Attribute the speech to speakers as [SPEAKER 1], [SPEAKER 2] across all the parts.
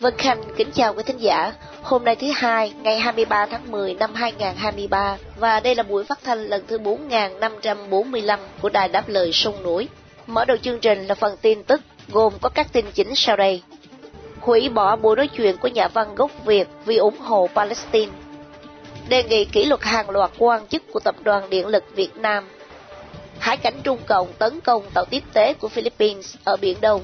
[SPEAKER 1] Vân Khanh kính chào quý thính giả. Hôm nay thứ hai, ngày 23 tháng 10 năm 2023 và đây là buổi phát thanh lần thứ 4545 của Đài Đáp Lời Sông Núi. Mở đầu chương trình là phần tin tức gồm có các tin chính sau đây. Hủy bỏ buổi nói chuyện của nhà văn gốc Việt vì ủng hộ Palestine. Đề nghị kỷ luật hàng loạt quan chức của Tập đoàn Điện lực Việt Nam. Hải cảnh Trung Cộng tấn công tàu tiếp tế của Philippines ở Biển Đông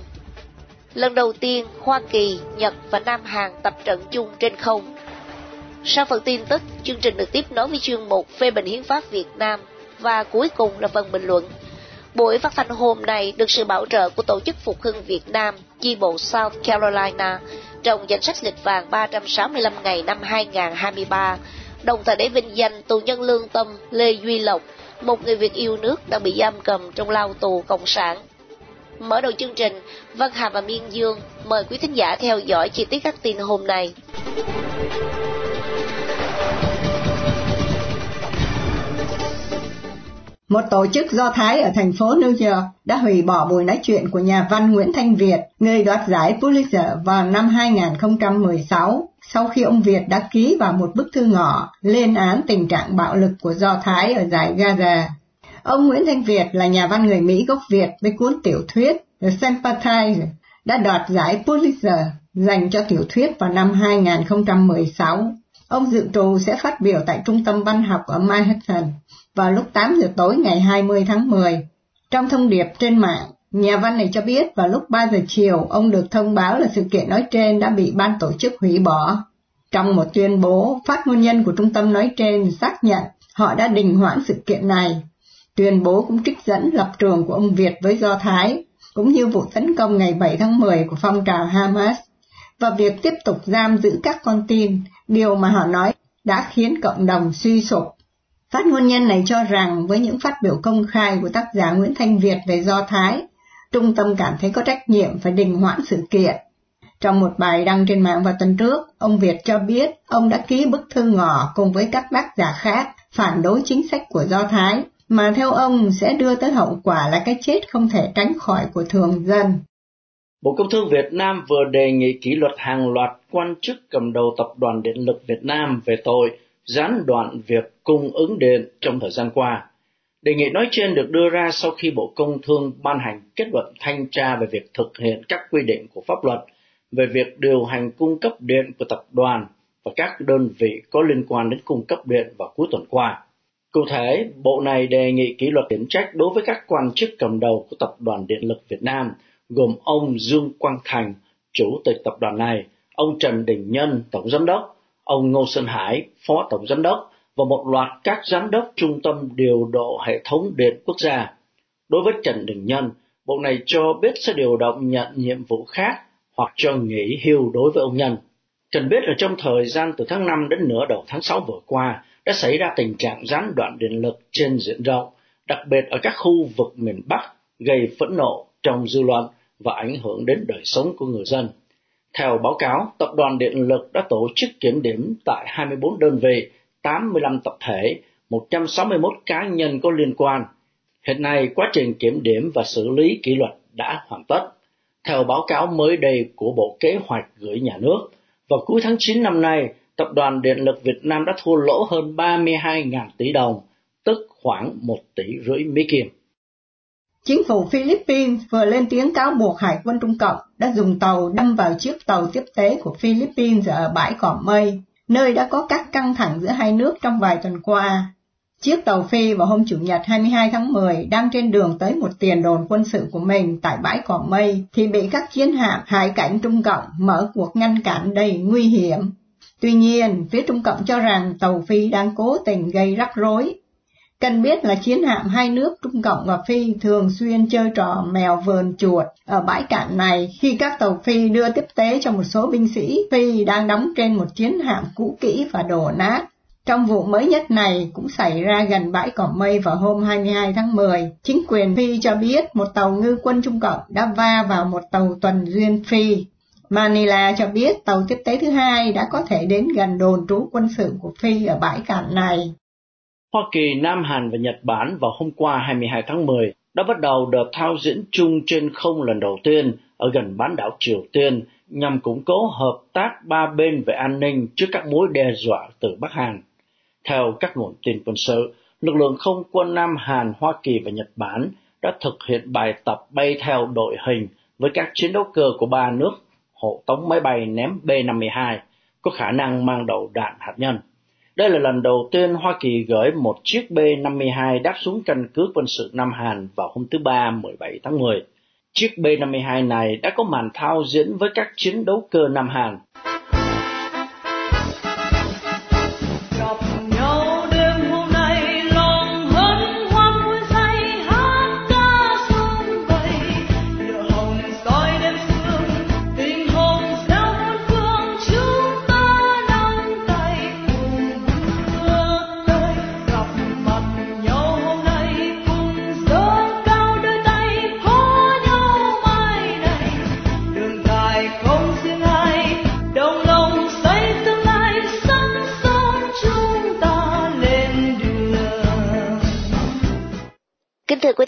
[SPEAKER 1] Lần đầu tiên, Hoa Kỳ, Nhật và Nam Hàn tập trận chung trên không. Sau phần tin tức, chương trình được tiếp nối với chuyên mục phê bình hiến pháp Việt Nam và cuối cùng là phần bình luận. Buổi phát thanh hôm nay được sự bảo trợ của Tổ chức Phục hưng Việt Nam, chi bộ South Carolina, trong danh sách lịch vàng 365 ngày năm 2023, đồng thời để vinh danh tù nhân lương tâm Lê Duy Lộc, một người Việt yêu nước đang bị giam cầm trong lao tù Cộng sản Mở đầu chương trình, Văn Hà và Miên Dương mời quý thính giả theo dõi chi tiết các tin hôm nay.
[SPEAKER 2] Một tổ chức Do Thái ở thành phố New York đã hủy bỏ buổi nói chuyện của nhà văn Nguyễn Thanh Việt, người đoạt giải Pulitzer vào năm 2016, sau khi ông Việt đã ký vào một bức thư ngỏ lên án tình trạng bạo lực của Do Thái ở giải Gaza. Ông Nguyễn Thanh Việt là nhà văn người Mỹ gốc Việt với cuốn tiểu thuyết The Sympathizer đã đoạt giải Pulitzer dành cho tiểu thuyết vào năm 2016. Ông dự trù sẽ phát biểu tại Trung tâm Văn học ở Manhattan vào lúc 8 giờ tối ngày 20 tháng 10. Trong thông điệp trên mạng, nhà văn này cho biết vào lúc 3 giờ chiều ông được thông báo là sự kiện nói trên đã bị ban tổ chức hủy bỏ. Trong một tuyên bố, phát ngôn nhân của trung tâm nói trên xác nhận họ đã đình hoãn sự kiện này Tuyên bố cũng trích dẫn lập trường của ông Việt với Do Thái, cũng như vụ tấn công ngày 7 tháng 10 của phong trào Hamas, và việc tiếp tục giam giữ các con tin, điều mà họ nói đã khiến cộng đồng suy sụp. Phát ngôn nhân này cho rằng với những phát biểu công khai của tác giả Nguyễn Thanh Việt về Do Thái, trung tâm cảm thấy có trách nhiệm phải đình hoãn sự kiện. Trong một bài đăng trên mạng vào tuần trước, ông Việt cho biết ông đã ký bức thư ngỏ cùng với các tác giả khác phản đối chính sách của Do Thái mà theo ông sẽ đưa tới hậu quả là cái chết không thể tránh khỏi của thường dân.
[SPEAKER 3] Bộ Công Thương Việt Nam vừa đề nghị kỷ luật hàng loạt quan chức cầm đầu Tập đoàn Điện lực Việt Nam về tội gián đoạn việc cung ứng điện trong thời gian qua. Đề nghị nói trên được đưa ra sau khi Bộ Công Thương ban hành kết luận thanh tra về việc thực hiện các quy định của pháp luật về việc điều hành cung cấp điện của tập đoàn và các đơn vị có liên quan đến cung cấp điện vào cuối tuần qua. Cụ thể, Bộ này đề nghị kỷ luật khiển trách đối với các quan chức cầm đầu của Tập đoàn Điện lực Việt Nam, gồm ông Dương Quang Thành, Chủ tịch tập đoàn này, ông Trần Đình Nhân, Tổng Giám đốc, ông Ngô sơn Hải, Phó Tổng Giám đốc và một loạt các giám đốc trung tâm điều độ hệ thống điện quốc gia. Đối với Trần Đình Nhân, Bộ này cho biết sẽ điều động nhận nhiệm vụ khác hoặc cho nghỉ hưu đối với ông Nhân. Cần biết là trong thời gian từ tháng 5 đến nửa đầu tháng 6 vừa qua, đã xảy ra tình trạng gián đoạn điện lực trên diện rộng, đặc biệt ở các khu vực miền Bắc, gây phẫn nộ trong dư luận và ảnh hưởng đến đời sống của người dân. Theo báo cáo, Tập đoàn Điện lực đã tổ chức kiểm điểm tại 24 đơn vị, 85 tập thể, 161 cá nhân có liên quan. Hiện nay, quá trình kiểm điểm và xử lý kỷ luật đã hoàn tất. Theo báo cáo mới đây của Bộ Kế hoạch gửi nhà nước, vào cuối tháng 9 năm nay, Tập đoàn Điện lực Việt Nam đã thua lỗ hơn 32.000 tỷ đồng, tức khoảng 1 tỷ rưỡi Mỹ Kim.
[SPEAKER 2] Chính phủ Philippines vừa lên tiếng cáo buộc Hải quân Trung Cộng đã dùng tàu đâm vào chiếc tàu tiếp tế của Philippines ở bãi Cỏ Mây, nơi đã có các căng thẳng giữa hai nước trong vài tuần qua. Chiếc tàu Phi vào hôm Chủ nhật 22 tháng 10 đang trên đường tới một tiền đồn quân sự của mình tại bãi Cỏ Mây thì bị các chiến hạm hải cảnh Trung Cộng mở cuộc ngăn cản đầy nguy hiểm. Tuy nhiên, phía Trung Cộng cho rằng tàu Phi đang cố tình gây rắc rối. Cần biết là chiến hạm hai nước Trung Cộng và Phi thường xuyên chơi trò mèo vờn chuột ở bãi cạn này khi các tàu Phi đưa tiếp tế cho một số binh sĩ, Phi đang đóng trên một chiến hạm cũ kỹ và đổ nát. Trong vụ mới nhất này cũng xảy ra gần bãi cỏ mây vào hôm 22 tháng 10. Chính quyền Phi cho biết một tàu ngư quân Trung Cộng đã va vào một tàu tuần duyên Phi. Manila cho biết tàu tiếp tế thứ hai đã có thể đến gần đồn trú quân sự của Phi ở bãi cạn này.
[SPEAKER 3] Hoa Kỳ, Nam Hàn và Nhật Bản vào hôm qua 22 tháng 10 đã bắt đầu đợt thao diễn chung trên không lần đầu tiên ở gần bán đảo Triều Tiên nhằm củng cố hợp tác ba bên về an ninh trước các mối đe dọa từ Bắc Hàn. Theo các nguồn tin quân sự, lực lượng không quân Nam Hàn, Hoa Kỳ và Nhật Bản đã thực hiện bài tập bay theo đội hình với các chiến đấu cơ của ba nước hộ tống máy bay ném B-52 có khả năng mang đầu đạn hạt nhân. Đây là lần đầu tiên Hoa Kỳ gửi một chiếc B-52 đáp xuống căn cứ quân sự Nam Hàn vào hôm thứ Ba 17 tháng 10. Chiếc B-52 này đã có màn thao diễn với các chiến đấu cơ Nam Hàn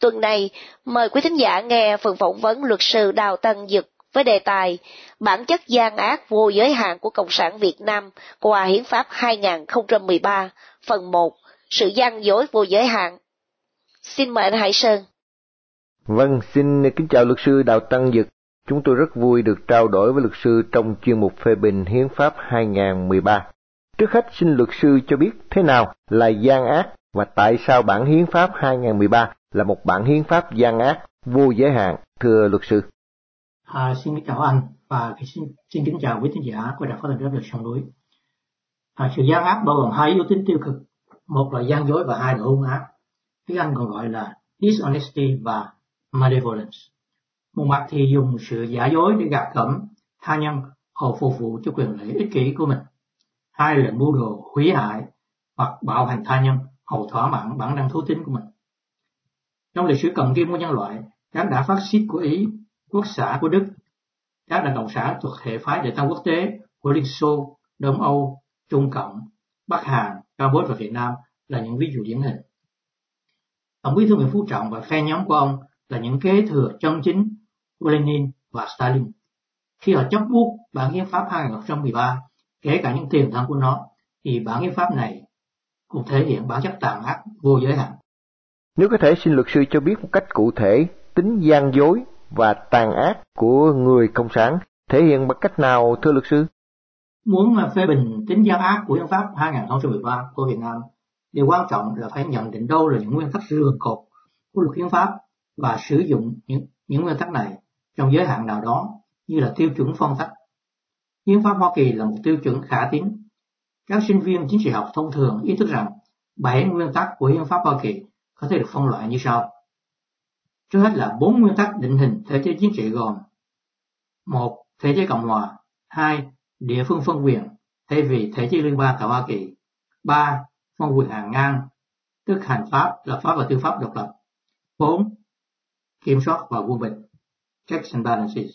[SPEAKER 1] Tuần này, mời quý thính giả nghe phần phỏng vấn luật sư Đào Tân Dực với đề tài Bản chất gian ác vô giới hạn của Cộng sản Việt Nam qua Hiến pháp 2013, phần 1, sự gian dối vô giới hạn. Xin mời anh Hải Sơn.
[SPEAKER 4] Vâng, xin kính chào luật sư Đào Tân Dực. Chúng tôi rất vui được trao đổi với luật sư trong chuyên mục phê bình Hiến pháp 2013. Trước hết xin luật sư cho biết thế nào là gian ác và tại sao bản Hiến pháp 2013 là một bản hiến pháp gian ác, vô giới hạn, thưa luật sư.
[SPEAKER 5] À, xin chào anh và xin, xin kính chào quý thính giả của đài phát thanh rất sông núi. À, sự gian ác bao gồm hai yếu tính tiêu cực, một là gian dối và hai là hung ác. Tiếng Anh còn gọi là dishonesty và malevolence. Một mặt thì dùng sự giả dối để gạt gẫm tha nhân hầu phục vụ cho quyền lợi ích kỷ của mình. Hai là mưu đồ hủy hại hoặc bạo hành tha nhân hầu thỏa mãn bản năng thú tính của mình. Trong lịch sử cận kim của nhân loại, các đảng phát xít của Ý, quốc xã của Đức, các đảng cộng sản thuộc hệ phái đệ tam quốc tế của Liên Xô, Đông Âu, Trung Cộng, Bắc Hàn, Campuchia và Việt Nam là những ví dụ điển hình. Tổng bí thư Nguyễn Phú Trọng và phe nhóm của ông là những kế thừa chân chính của Lenin và Stalin. Khi họ chấp bút bản hiến pháp 2013, kể cả những tiền thân của nó, thì bản hiến pháp này cũng thể hiện bản chất tàn ác vô giới hạn.
[SPEAKER 4] Nếu có thể xin luật sư cho biết một cách cụ thể tính gian dối và tàn ác của người Cộng sản thể hiện bằng cách nào thưa luật sư?
[SPEAKER 5] Muốn phê bình tính gian ác của hiến pháp 2013 của Việt Nam, điều quan trọng là phải nhận định đâu là những nguyên tắc rường cột của luật hiến pháp và sử dụng những, những nguyên tắc này trong giới hạn nào đó như là tiêu chuẩn phong cách. Hiến pháp Hoa Kỳ là một tiêu chuẩn khả tín. Các sinh viên chính trị học thông thường ý thức rằng bảy nguyên tắc của hiến pháp Hoa Kỳ có thể được phân loại như sau. Trước hết là bốn nguyên tắc định hình thể chế chính trị gồm một Thể chế Cộng hòa hai Địa phương phân quyền thay vì thể chế liên bang tại Hoa Kỳ ba Phân quyền hàng ngang tức hành pháp, lập pháp và tư pháp độc lập bốn Kiểm soát và quân bình Checks and balances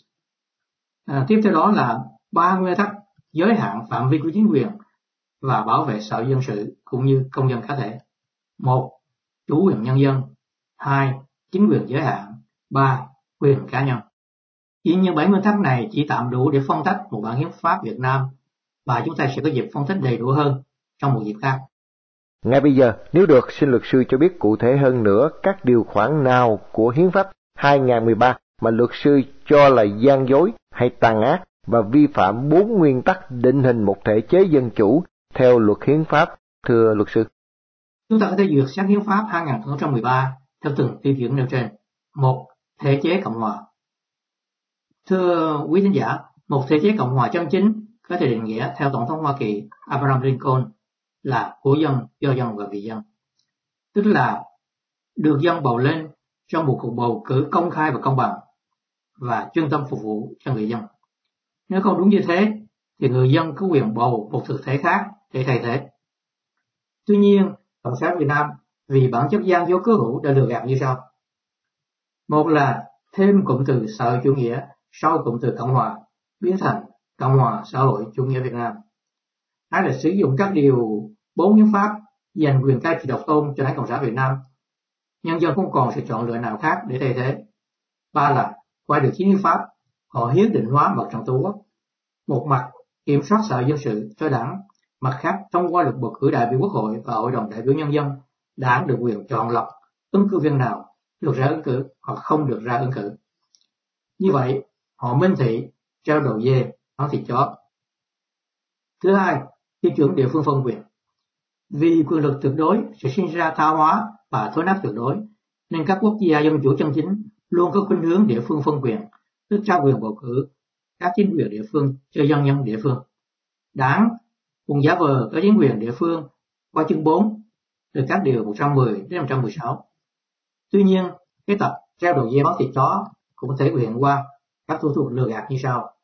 [SPEAKER 5] à, Tiếp theo đó là ba nguyên tắc giới hạn phạm vi của chính quyền và bảo vệ sở dân sự cũng như công dân cá thể. Một, chủ quyền nhân dân, hai chính quyền giới hạn, ba quyền cá nhân. Chỉ như bảy nguyên tắc này chỉ tạm đủ để phân tách một bản hiến pháp Việt Nam và chúng ta sẽ có dịp phân tích đầy đủ hơn trong một dịp khác.
[SPEAKER 4] Ngay bây giờ, nếu được, xin luật sư cho biết cụ thể hơn nữa các điều khoản nào của hiến pháp 2013 mà luật sư cho là gian dối hay tàn ác và vi phạm bốn nguyên tắc định hình một thể chế dân chủ theo luật hiến pháp, thưa luật sư.
[SPEAKER 5] Chúng ta có thể duyệt sáng hiến pháp 2013 theo từng tiêu chuẩn nêu trên. Một, thể chế cộng hòa. Thưa quý thính giả, một thể chế cộng hòa chân chính có thể định nghĩa theo Tổng thống Hoa Kỳ Abraham Lincoln là của dân, do dân và vì dân. Tức là được dân bầu lên trong một cuộc bầu cử công khai và công bằng và chuyên tâm phục vụ cho người dân. Nếu không đúng như thế, thì người dân có quyền bầu một thực thể khác để thay thế. Tuy nhiên, Cộng sản Việt Nam vì bản chất gian dối cứu hữu đã lừa gạt như sau. Một là thêm cụm từ xã hội chủ nghĩa sau cụm từ Cộng hòa biến thành Cộng hòa xã hội chủ nghĩa Việt Nam. Hai là sử dụng các điều bốn hiến pháp dành quyền cai trị độc tôn cho đảng Cộng sản Việt Nam. Nhân dân không còn sự chọn lựa nào khác để thay thế. Ba là qua được chiến hiến pháp, họ hiến định hóa mặt trận tổ quốc. Một mặt kiểm soát sở dân sự cho đảng, mặt khác thông qua luật bầu cử đại biểu quốc hội và hội đồng đại biểu nhân dân, đảng được quyền chọn lọc ứng cử viên nào được ra ứng cử hoặc không được ra ứng cử. Như vậy, họ minh thị, treo đầu dê, bán thịt chó. Thứ hai, tiêu chuẩn địa phương phân quyền. Vì quyền lực tuyệt đối sẽ sinh ra tha hóa và thối nát tuyệt đối, nên các quốc gia dân chủ chân chính luôn có khuynh hướng địa phương phân quyền, tức trao quyền bầu cử các chính quyền địa phương cho dân nhân địa phương. Đảng cùng giả vờ các chính quyền địa phương qua chương 4 từ các điều 110 đến 116. Tuy nhiên, cái tập treo đầu dây bắt thịt chó cũng thể hiện qua các thủ thuật lừa gạt như sau.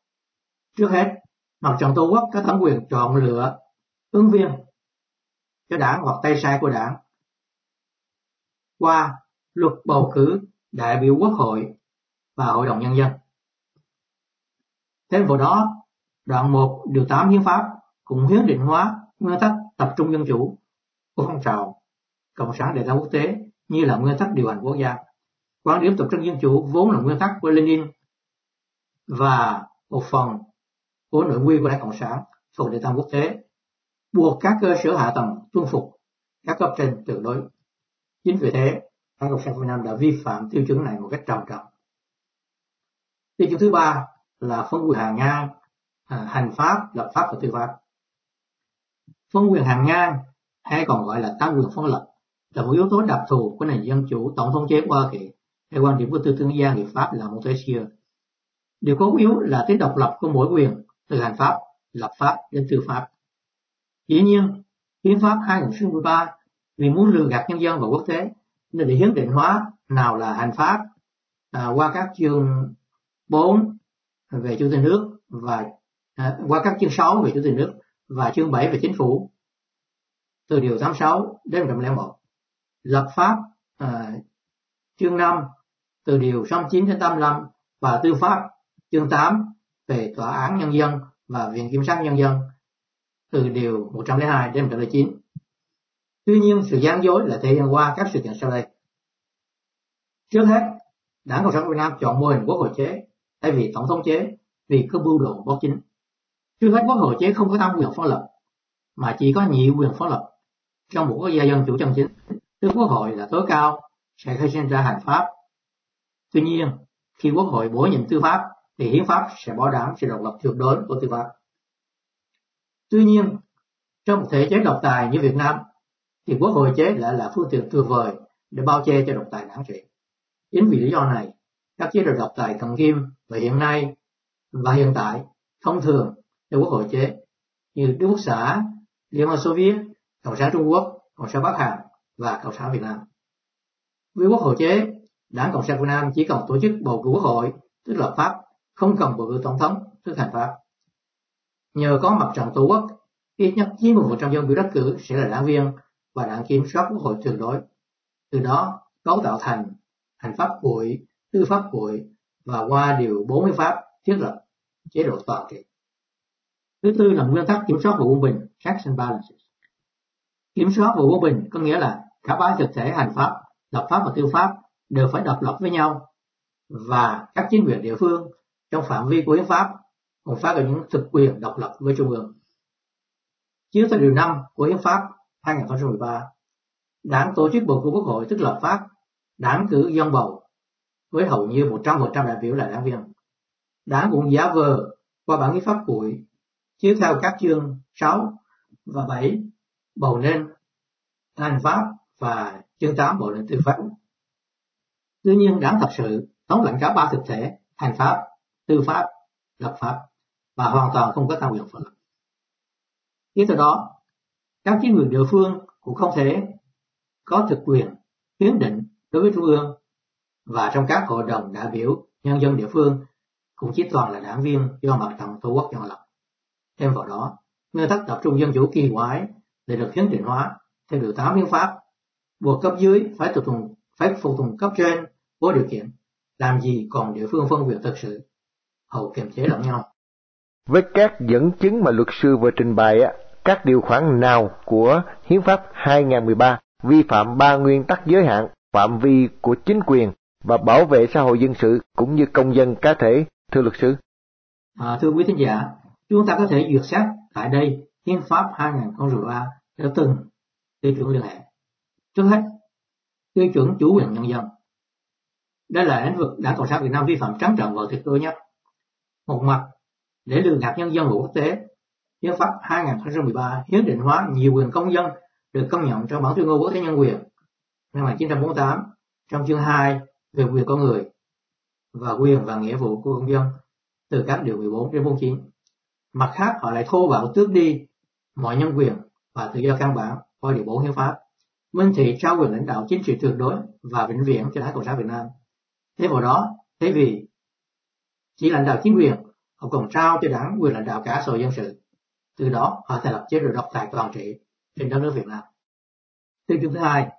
[SPEAKER 5] Trước hết, mặt trận tổ quốc có thẩm quyền chọn lựa ứng viên cho đảng hoặc tay sai của đảng qua luật bầu cử đại biểu quốc hội và hội đồng nhân dân. Thêm vào đó, đoạn 1 điều 8 hiến pháp cũng hiến định hóa nguyên tắc tập trung dân chủ của phong trào cộng sản đại giáo quốc tế như là nguyên tắc điều hành quốc gia. Quan điểm tập trung dân chủ vốn là nguyên tắc của Lenin và một phần của nội quy của đảng cộng sản thuộc địa tam quốc tế buộc các cơ sở hạ tầng tuân phục các cấp trên tuyệt đối. Chính vì thế, đảng cộng sản Việt Nam đã vi phạm tiêu chuẩn này một cách trầm trọng. Tiêu chuẩn thứ ba là phân quyền hàng ngang, à, hành pháp, lập pháp và tư pháp. Phân quyền hàng ngang hay còn gọi là tam quyền phân lập là một yếu tố đặc thù của nền dân chủ tổng thống chế của Hoa Kỳ theo quan điểm của tư tưởng gia người Pháp là Montesquieu. Điều cốt yếu là tính độc lập của mỗi quyền từ hành pháp, lập pháp đến tư pháp. Dĩ nhiên, hiến pháp 2013 vì muốn lừa gạt nhân dân và quốc tế nên để hiến định hóa nào là hành pháp à, qua các chương 4 về chủ tịch nước và à, qua các chương 6 về chủ tịch nước và chương 7 về chính phủ từ điều 86 đến 101 lập pháp à, chương 5 từ điều 69 đến 85 và tư pháp chương 8 về tòa án nhân dân và viện kiểm sát nhân dân từ điều 102 đến 109. Tuy nhiên, sự gian dối là thể hiện qua các sự kiện sau đây. Trước hết, Đảng Cộng sản Việt Nam chọn mô hình quốc hội chế thay vì tổng thống chế vì có bưu đồ bất chính. Trước hết quốc hội chế không có tam quyền phó lập, mà chỉ có nhị quyền phó lập trong một quốc gia dân chủ chân chính. Tức quốc hội là tối cao sẽ khai sinh ra hành pháp. Tuy nhiên, khi quốc hội bổ nhiệm tư pháp thì hiến pháp sẽ bảo đảm sự độc lập tuyệt đối của tư pháp. Tuy nhiên, trong một thể chế độc tài như Việt Nam thì quốc hội chế lại là phương tiện tuyệt vời để bao che cho độc tài nản trị. Chính vì lý do này, các chế độ độc tài cầm kim và hiện nay và hiện tại thông thường theo quốc hội chế như Đức Quốc xã, Liên bang Xô Viết, Cộng sản Trung Quốc, Cộng sản Bắc Hàn và Cộng sản Việt Nam. Với quốc hội chế, Đảng Cộng sản Việt Nam chỉ cần tổ chức bầu cử quốc hội, tức lập pháp, không cần bầu cử tổng thống, tức hành pháp. Nhờ có mặt trận tổ quốc, ít nhất 90% dân biểu đắc cử sẽ là đảng viên và đảng kiểm soát quốc hội tuyệt đối. Từ đó cấu tạo thành hành pháp hội, tư pháp hội và qua điều 40 pháp thiết lập chế độ toàn trị. Thứ tư là nguyên tắc kiểm soát và quân bình, checks and balances. Kiểm soát và quân bình có nghĩa là cả ba thực thể hành pháp, lập pháp và tư pháp đều phải độc lập với nhau và các chính quyền địa phương trong phạm vi của hiến pháp còn phát có những thực quyền độc lập với trung ương. Chiếu theo điều 5 của hiến pháp 2013, đảng tổ chức bầu cử quốc hội tức lập pháp, đảng cử dân bầu với hầu như 100% đại biểu là đảng viên. Đảng cũng giả vờ qua bản hiến pháp bụi chiếu theo các chương 6 và 7 bầu nên hành pháp và chương 8 bầu nên tư pháp. Tuy nhiên đảng thật sự thống lãnh cả ba thực thể hành pháp, tư pháp, lập pháp và hoàn toàn không có tham quyền phật luật. Tiếp theo đó, các chính quyền địa phương cũng không thể có thực quyền hiến định đối với trung ương và trong các hội đồng đại biểu nhân dân địa phương cũng chỉ toàn là đảng viên do mặt trận tổ quốc chọn lọc. Thêm vào đó, nguyên tắc tập trung dân chủ kỳ quái để được hiến định hóa theo điều 8 hiến pháp. Buộc cấp dưới phải phục tùng phải phục tùng cấp trên vô điều kiện làm gì còn địa phương phân quyền thực sự. Hầu kiềm chế lẫn nhau.
[SPEAKER 4] Với các dẫn chứng mà luật sư vừa trình bày á các điều khoản nào của hiến pháp 2013 vi phạm ba nguyên tắc giới hạn phạm vi của chính quyền và bảo vệ xã hội dân sự cũng như công dân cá thể thưa luật sư?
[SPEAKER 5] À, thưa quý thính giả chúng ta có thể duyệt xét tại đây, hiến pháp 2013 đã từng tiêu chuẩn liên hệ. Trước hết tiêu chuẩn chủ quyền nhân dân. Đây là lĩnh vực đảng cộng sản việt nam vi phạm trắng trợn và tuyệt đối nhất. Một mặt, để lừa gạt nhân dân của quốc tế, hiến pháp 2013 hiến định hóa nhiều quyền công dân được công nhận trong bản tuyên ngôn quốc tế nhân quyền. Năm 1948 trong chương 2 về quyền con người và quyền và nghĩa vụ của công dân từ các điều 14 đến 49. Mặt khác họ lại thô bạo tước đi mọi nhân quyền và tự do căn bản qua điều 4 hiến pháp. Minh thị trao quyền lãnh đạo chính trị tuyệt đối và vĩnh viễn cho Đảng Cộng sản Việt Nam. Thế vào đó, thế vì chỉ lãnh đạo chính quyền, họ còn trao cho đảng quyền lãnh đạo cả xã hội dân sự. Từ đó, họ thành lập chế độ độc tài toàn trị trên đất nước Việt Nam. Tiêu chuẩn thứ hai,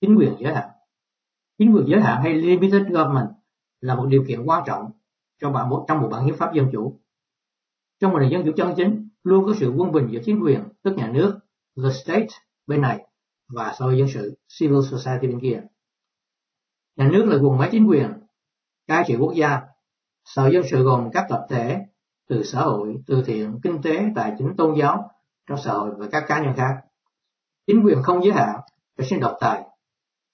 [SPEAKER 5] chính quyền giới hạn. Chính quyền giới hạn hay limited government là một điều kiện quan trọng cho bạn một trong một bản hiến pháp dân chủ. Trong một nền dân chủ chân chính, luôn có sự quân bình giữa chính quyền, tức nhà nước, the state bên này và xã hội dân sự, civil society bên kia. Nhà nước là quần máy chính quyền, cai trị quốc gia. Xã hội dân sự gồm các tập thể từ xã hội, từ thiện, kinh tế, tài chính, tôn giáo trong xã hội và các cá nhân khác. Chính quyền không giới hạn sẽ sinh độc tài,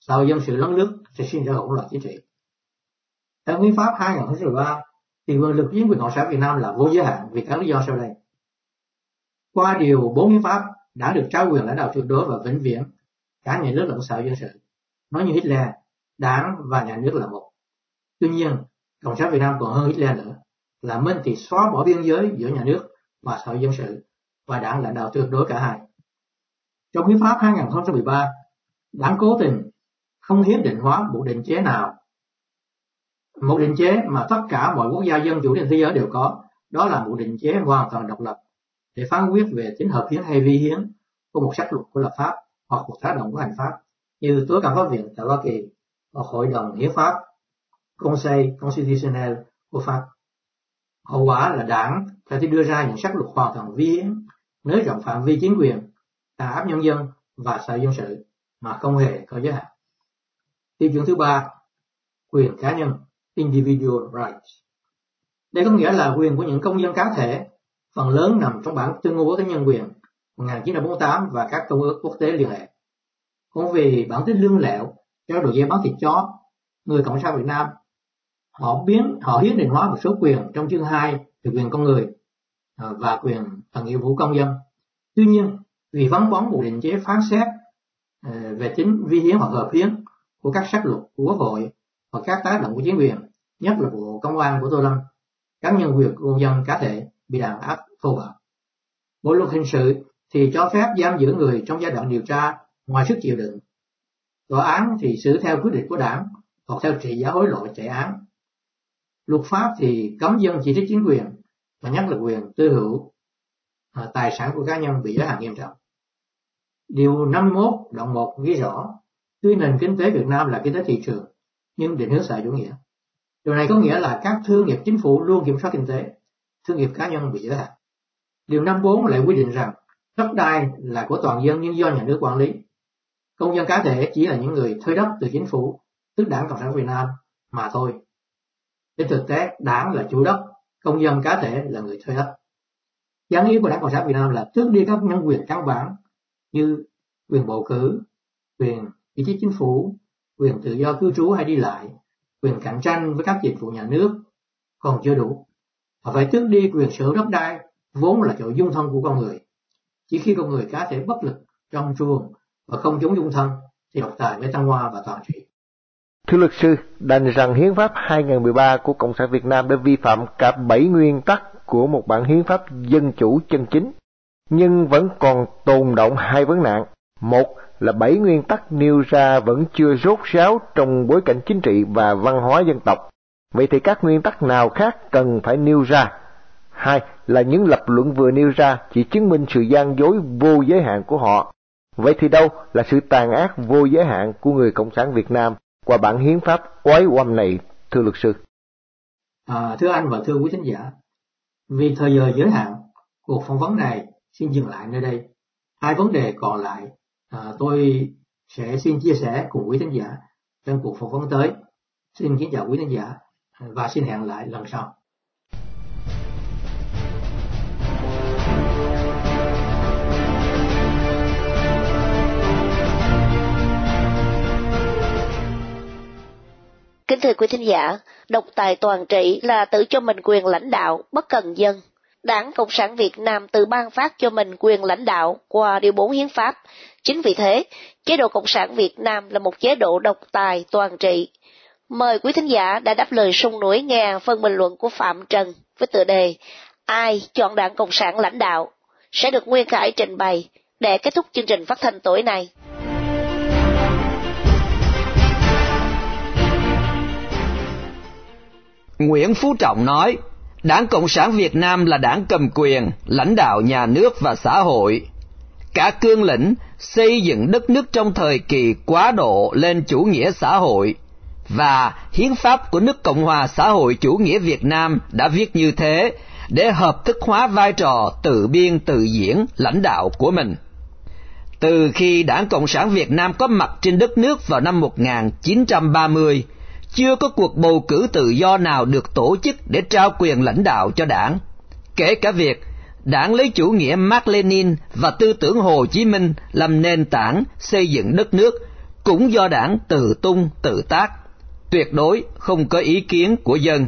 [SPEAKER 5] xã hội dân sự lấn lướt sẽ sinh ra hỗn loạn chính trị. Theo hiến pháp 2013 thì quyền lực chiến quyền cộng sản Việt Nam là vô giới hạn vì các lý do sau đây. Qua điều 4 hiến pháp đã được trao quyền lãnh đạo tuyệt đối và vĩnh viễn cả nhà nước lẫn xã hội dân sự. Nói như Hitler, đảng và nhà nước là một. Tuy nhiên, Cộng sản Việt Nam còn hơn Hitler nữa, là Minh thì xóa bỏ biên giới giữa nhà nước và xã hội dân sự và đảng lãnh đạo tuyệt đối cả hai. Trong hiến pháp 2013, đảng cố tình không hiến định hóa một định chế nào. Một định chế mà tất cả mọi quốc gia dân chủ trên thế giới đều có, đó là một định chế hoàn toàn độc lập để phán quyết về tính hợp hiến hay vi hiến của một sách luật của lập pháp hoặc một tác động của hành pháp như tối cao pháp viện tại Hoa Kỳ hoặc hội đồng hiến pháp Conseil Constitutionnel của Pháp. Hậu quả là đảng phải đưa ra những sách luật hoàn toàn vi hiến, nới rộng phạm vi chính quyền, đàn áp nhân dân và xã dân sự mà không hề có giới hạn. Tiêu chuẩn thứ ba, quyền cá nhân, individual rights. Đây có nghĩa là quyền của những công dân cá thể, phần lớn nằm trong bản tuyên ngôn quốc tế nhân quyền 1948 và các công ước quốc tế liên hệ. Cũng vì bản tính lương lẹo, trao đội dây bán thịt chó, người Cộng sản Việt Nam họ biến họ hiến định hóa một số quyền trong chương 2 về quyền con người à, và quyền và nghĩa vụ công dân. Tuy nhiên, vì vắng bóng một định chế phán xét à, về tính vi hiến hoặc hợp hiến của các sắc luật của Quốc hội và các tác động của chính quyền, nhất là của công an của Tô Lâm, các nhân quyền của công dân cá thể bị đàn áp thô bạo. Bộ luật hình sự thì cho phép giam giữ người trong giai đoạn điều tra ngoài sức chịu đựng. Tòa án thì xử theo quyết định của đảng hoặc theo trị giá hối lộ chạy án. Luật pháp thì cấm dân chỉ trích chính quyền và nhắc là quyền tư hữu à, tài sản của cá nhân bị giới hạn nghiêm trọng. Điều 51 đoạn 1 ghi rõ, tuy nền kinh tế Việt Nam là kinh tế thị trường, nhưng định hướng xã chủ nghĩa. Điều này có nghĩa là các thương nghiệp chính phủ luôn kiểm soát kinh tế, thương nghiệp cá nhân bị giới hạn. Điều 54 lại quy định rằng đất đai là của toàn dân nhưng do nhà nước quản lý. Công dân cá thể chỉ là những người thuê đất từ chính phủ, tức đảng Cộng sản Việt Nam mà thôi. Trên thực tế, đảng là chủ đất, công dân cá thể là người thuê đất. Gián yếu của đảng Cộng sản Việt Nam là tước đi các nhân quyền căn bản như quyền bầu cử, quyền ý chí chính phủ, quyền tự do cư trú hay đi lại, quyền cạnh tranh với các dịch vụ nhà nước còn chưa đủ. Họ phải tước đi quyền sở hữu đất đai vốn là chỗ dung thân của con người. Chỉ khi con người cá thể bất lực trong chuồng và không chống dung thân thì độc tài mới thăng hoa và toàn trị.
[SPEAKER 4] Thưa luật sư, đành rằng Hiến pháp 2013 của Cộng sản Việt Nam đã vi phạm cả bảy nguyên tắc của một bản hiến pháp dân chủ chân chính, nhưng vẫn còn tồn động hai vấn nạn. Một là bảy nguyên tắc nêu ra vẫn chưa rốt ráo trong bối cảnh chính trị và văn hóa dân tộc. Vậy thì các nguyên tắc nào khác cần phải nêu ra? Hai là những lập luận vừa nêu ra chỉ chứng minh sự gian dối vô giới hạn của họ. Vậy thì đâu là sự tàn ác vô giới hạn của người Cộng sản Việt Nam qua bản hiến pháp oái oăm này, thưa luật sư?
[SPEAKER 5] À, thưa anh và thưa quý thính giả, vì thời giờ giới hạn, cuộc phỏng vấn này xin dừng lại nơi đây. Hai vấn đề còn lại à, tôi sẽ xin chia sẻ cùng quý thính giả trong cuộc phỏng vấn tới. Xin kính chào quý thính giả và xin hẹn lại lần sau.
[SPEAKER 1] Kính thưa quý thính giả, độc tài toàn trị là tự cho mình quyền lãnh đạo, bất cần dân. Đảng Cộng sản Việt Nam tự ban phát cho mình quyền lãnh đạo qua Điều 4 Hiến pháp. Chính vì thế, chế độ Cộng sản Việt Nam là một chế độ độc tài toàn trị. Mời quý thính giả đã đáp lời sung núi nghe phân bình luận của Phạm Trần với tựa đề Ai chọn đảng Cộng sản lãnh đạo sẽ được Nguyên Khải trình bày để kết thúc chương trình phát thanh tối nay.
[SPEAKER 6] Nguyễn Phú Trọng nói, Đảng Cộng sản Việt Nam là đảng cầm quyền, lãnh đạo nhà nước và xã hội. Cả cương lĩnh xây dựng đất nước trong thời kỳ quá độ lên chủ nghĩa xã hội và hiến pháp của nước Cộng hòa xã hội chủ nghĩa Việt Nam đã viết như thế để hợp thức hóa vai trò tự biên tự diễn lãnh đạo của mình. Từ khi Đảng Cộng sản Việt Nam có mặt trên đất nước vào năm 1930, chưa có cuộc bầu cử tự do nào được tổ chức để trao quyền lãnh đạo cho đảng. Kể cả việc đảng lấy chủ nghĩa Mark Lenin và tư tưởng Hồ Chí Minh làm nền tảng xây dựng đất nước cũng do đảng tự tung tự tác, tuyệt đối không có ý kiến của dân.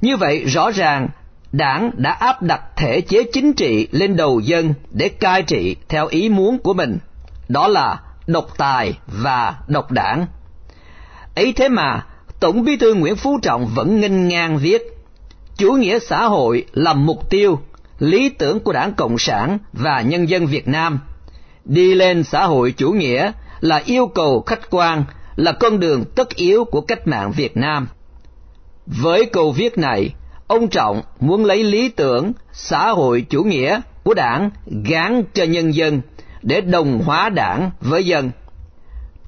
[SPEAKER 6] Như vậy rõ ràng đảng đã áp đặt thể chế chính trị lên đầu dân để cai trị theo ý muốn của mình, đó là độc tài và độc đảng ấy thế mà tổng bí thư nguyễn phú trọng vẫn nghênh ngang viết chủ nghĩa xã hội là mục tiêu lý tưởng của đảng cộng sản và nhân dân việt nam. Đi lên xã hội chủ nghĩa là yêu cầu khách quan là con đường tất yếu của cách mạng việt nam. Với câu viết này ông trọng muốn lấy lý tưởng xã hội chủ nghĩa của đảng gán cho nhân dân để đồng hóa đảng với dân.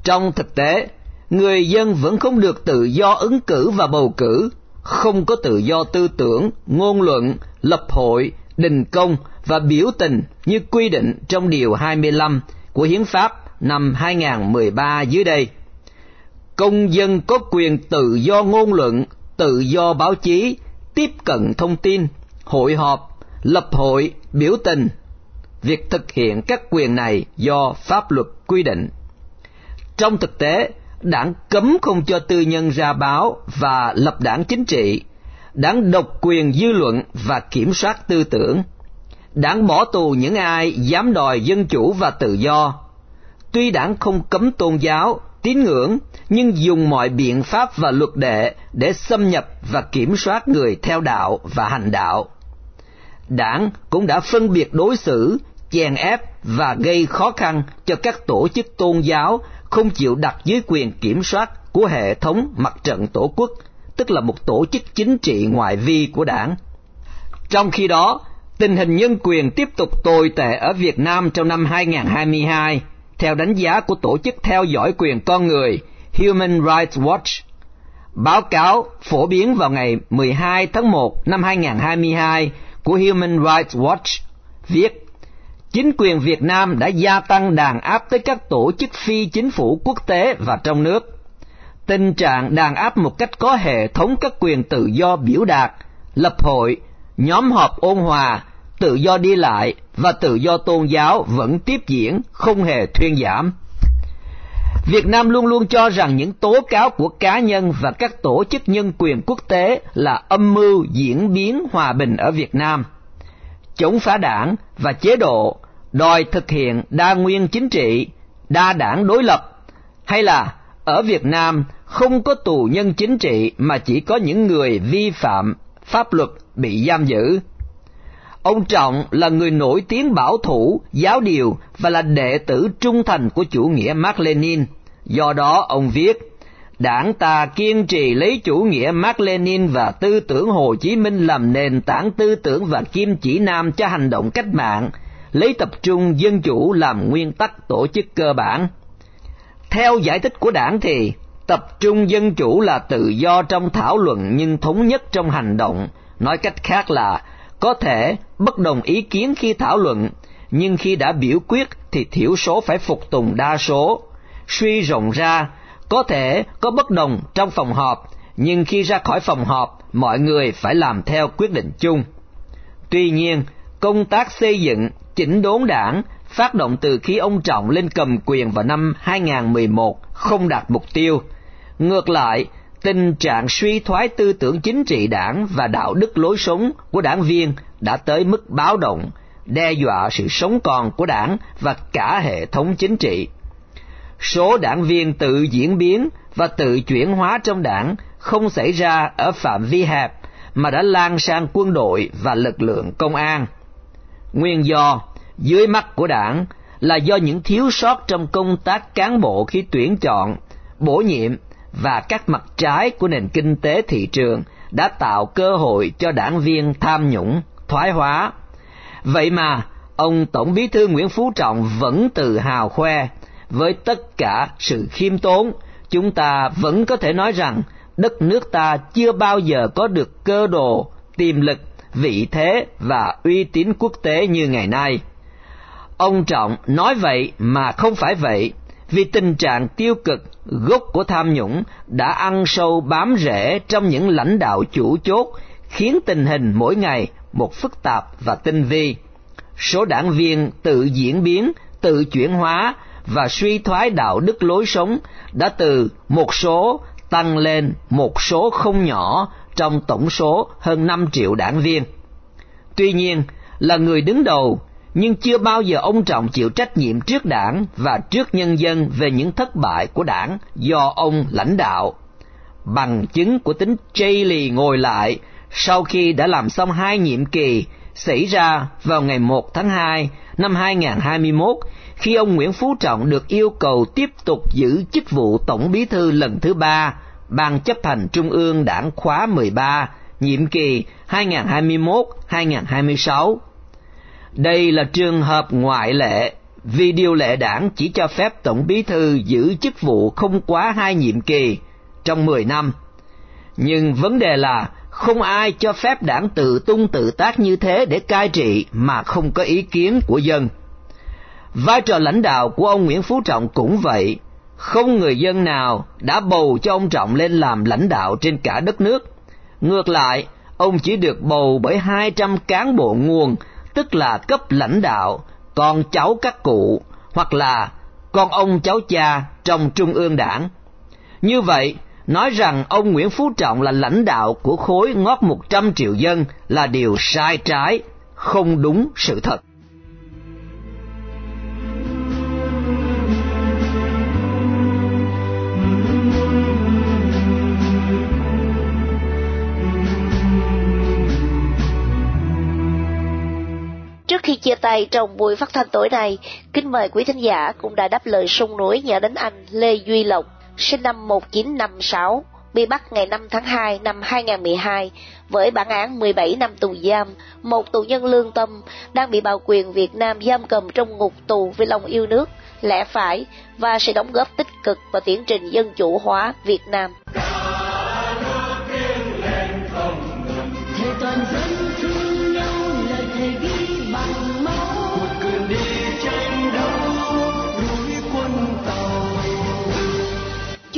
[SPEAKER 6] Trong thực tế người dân vẫn không được tự do ứng cử và bầu cử, không có tự do tư tưởng, ngôn luận, lập hội, đình công và biểu tình như quy định trong Điều 25 của Hiến pháp năm 2013 dưới đây. Công dân có quyền tự do ngôn luận, tự do báo chí, tiếp cận thông tin, hội họp, lập hội, biểu tình. Việc thực hiện các quyền này do pháp luật quy định. Trong thực tế, đảng cấm không cho tư nhân ra báo và lập đảng chính trị, đảng độc quyền dư luận và kiểm soát tư tưởng, đảng bỏ tù những ai dám đòi dân chủ và tự do. Tuy đảng không cấm tôn giáo, tín ngưỡng, nhưng dùng mọi biện pháp và luật đệ để xâm nhập và kiểm soát người theo đạo và hành đạo. Đảng cũng đã phân biệt đối xử, chèn ép và gây khó khăn cho các tổ chức tôn giáo không chịu đặt dưới quyền kiểm soát của hệ thống mặt trận tổ quốc, tức là một tổ chức chính trị ngoại vi của đảng. Trong khi đó, tình hình nhân quyền tiếp tục tồi tệ ở Việt Nam trong năm 2022, theo đánh giá của Tổ chức Theo dõi quyền con người Human Rights Watch. Báo cáo phổ biến vào ngày 12 tháng 1 năm 2022 của Human Rights Watch viết chính quyền Việt Nam đã gia tăng đàn áp tới các tổ chức phi chính phủ quốc tế và trong nước. Tình trạng đàn áp một cách có hệ thống các quyền tự do biểu đạt, lập hội, nhóm họp ôn hòa, tự do đi lại và tự do tôn giáo vẫn tiếp diễn, không hề thuyên giảm. Việt Nam luôn luôn cho rằng những tố cáo của cá nhân và các tổ chức nhân quyền quốc tế là âm mưu diễn biến hòa bình ở Việt Nam, chống phá đảng và chế độ, đòi thực hiện đa nguyên chính trị, đa đảng đối lập, hay là ở Việt Nam không có tù nhân chính trị mà chỉ có những người vi phạm pháp luật bị giam giữ. Ông Trọng là người nổi tiếng bảo thủ, giáo điều và là đệ tử trung thành của chủ nghĩa Mark Lenin. Do đó ông viết, Đảng ta kiên trì lấy chủ nghĩa Mark Lenin và tư tưởng Hồ Chí Minh làm nền tảng tư tưởng và kim chỉ nam cho hành động cách mạng, lấy tập trung dân chủ làm nguyên tắc tổ chức cơ bản. Theo giải thích của đảng thì, tập trung dân chủ là tự do trong thảo luận nhưng thống nhất trong hành động, nói cách khác là có thể bất đồng ý kiến khi thảo luận, nhưng khi đã biểu quyết thì thiểu số phải phục tùng đa số. Suy rộng ra, có thể có bất đồng trong phòng họp, nhưng khi ra khỏi phòng họp, mọi người phải làm theo quyết định chung. Tuy nhiên, công tác xây dựng, chỉnh đốn đảng phát động từ khi ông Trọng lên cầm quyền vào năm 2011 không đạt mục tiêu. Ngược lại, tình trạng suy thoái tư tưởng chính trị đảng và đạo đức lối sống của đảng viên đã tới mức báo động, đe dọa sự sống còn của đảng và cả hệ thống chính trị. Số đảng viên tự diễn biến và tự chuyển hóa trong đảng không xảy ra ở phạm vi hẹp mà đã lan sang quân đội và lực lượng công an. Nguyên do dưới mắt của đảng là do những thiếu sót trong công tác cán bộ khi tuyển chọn, bổ nhiệm và các mặt trái của nền kinh tế thị trường đã tạo cơ hội cho đảng viên tham nhũng, thoái hóa. Vậy mà, ông Tổng bí thư Nguyễn Phú Trọng vẫn tự hào khoe, với tất cả sự khiêm tốn, chúng ta vẫn có thể nói rằng đất nước ta chưa bao giờ có được cơ đồ, tiềm lực, vị thế và uy tín quốc tế như ngày nay. Ông Trọng nói vậy mà không phải vậy, vì tình trạng tiêu cực gốc của tham nhũng đã ăn sâu bám rễ trong những lãnh đạo chủ chốt, khiến tình hình mỗi ngày một phức tạp và tinh vi. Số đảng viên tự diễn biến, tự chuyển hóa và suy thoái đạo đức lối sống đã từ một số tăng lên một số không nhỏ trong tổng số hơn 5 triệu đảng viên. Tuy nhiên, là người đứng đầu nhưng chưa bao giờ ông Trọng chịu trách nhiệm trước đảng và trước nhân dân về những thất bại của đảng do ông lãnh đạo. Bằng chứng của tính chây lì ngồi lại sau khi đã làm xong hai nhiệm kỳ xảy ra vào ngày 1 tháng 2 năm 2021 khi ông Nguyễn Phú Trọng được yêu cầu tiếp tục giữ chức vụ Tổng Bí thư lần thứ ba Ban chấp hành Trung ương Đảng khóa 13, nhiệm kỳ 2021-2026 đây là trường hợp ngoại lệ, vì điều lệ đảng chỉ cho phép Tổng bí thư giữ chức vụ không quá hai nhiệm kỳ trong 10 năm. Nhưng vấn đề là không ai cho phép đảng tự tung tự tác như thế để cai trị mà không có ý kiến của dân. Vai trò lãnh đạo của ông Nguyễn Phú Trọng cũng vậy, không người dân nào đã bầu cho ông Trọng lên làm lãnh đạo trên cả đất nước. Ngược lại, ông chỉ được bầu bởi 200 cán bộ nguồn tức là cấp lãnh đạo, con cháu các cụ, hoặc là con ông cháu cha trong trung ương đảng. Như vậy, nói rằng ông Nguyễn Phú Trọng là lãnh đạo của khối ngót 100 triệu dân là điều sai trái, không đúng sự thật.
[SPEAKER 1] Khi chia tay trong buổi phát thanh tối nay, kính mời quý thính giả cũng đã đáp lời sung núi nhờ đến anh Lê Duy Lộc, sinh năm 1956, bị bắt ngày 5 tháng 2 năm 2012 với bản án 17 năm tù giam, một tù nhân lương tâm đang bị bảo quyền Việt Nam giam cầm trong ngục tù vì lòng yêu nước, lẽ phải và sẽ đóng góp tích cực vào tiến trình dân chủ hóa Việt Nam.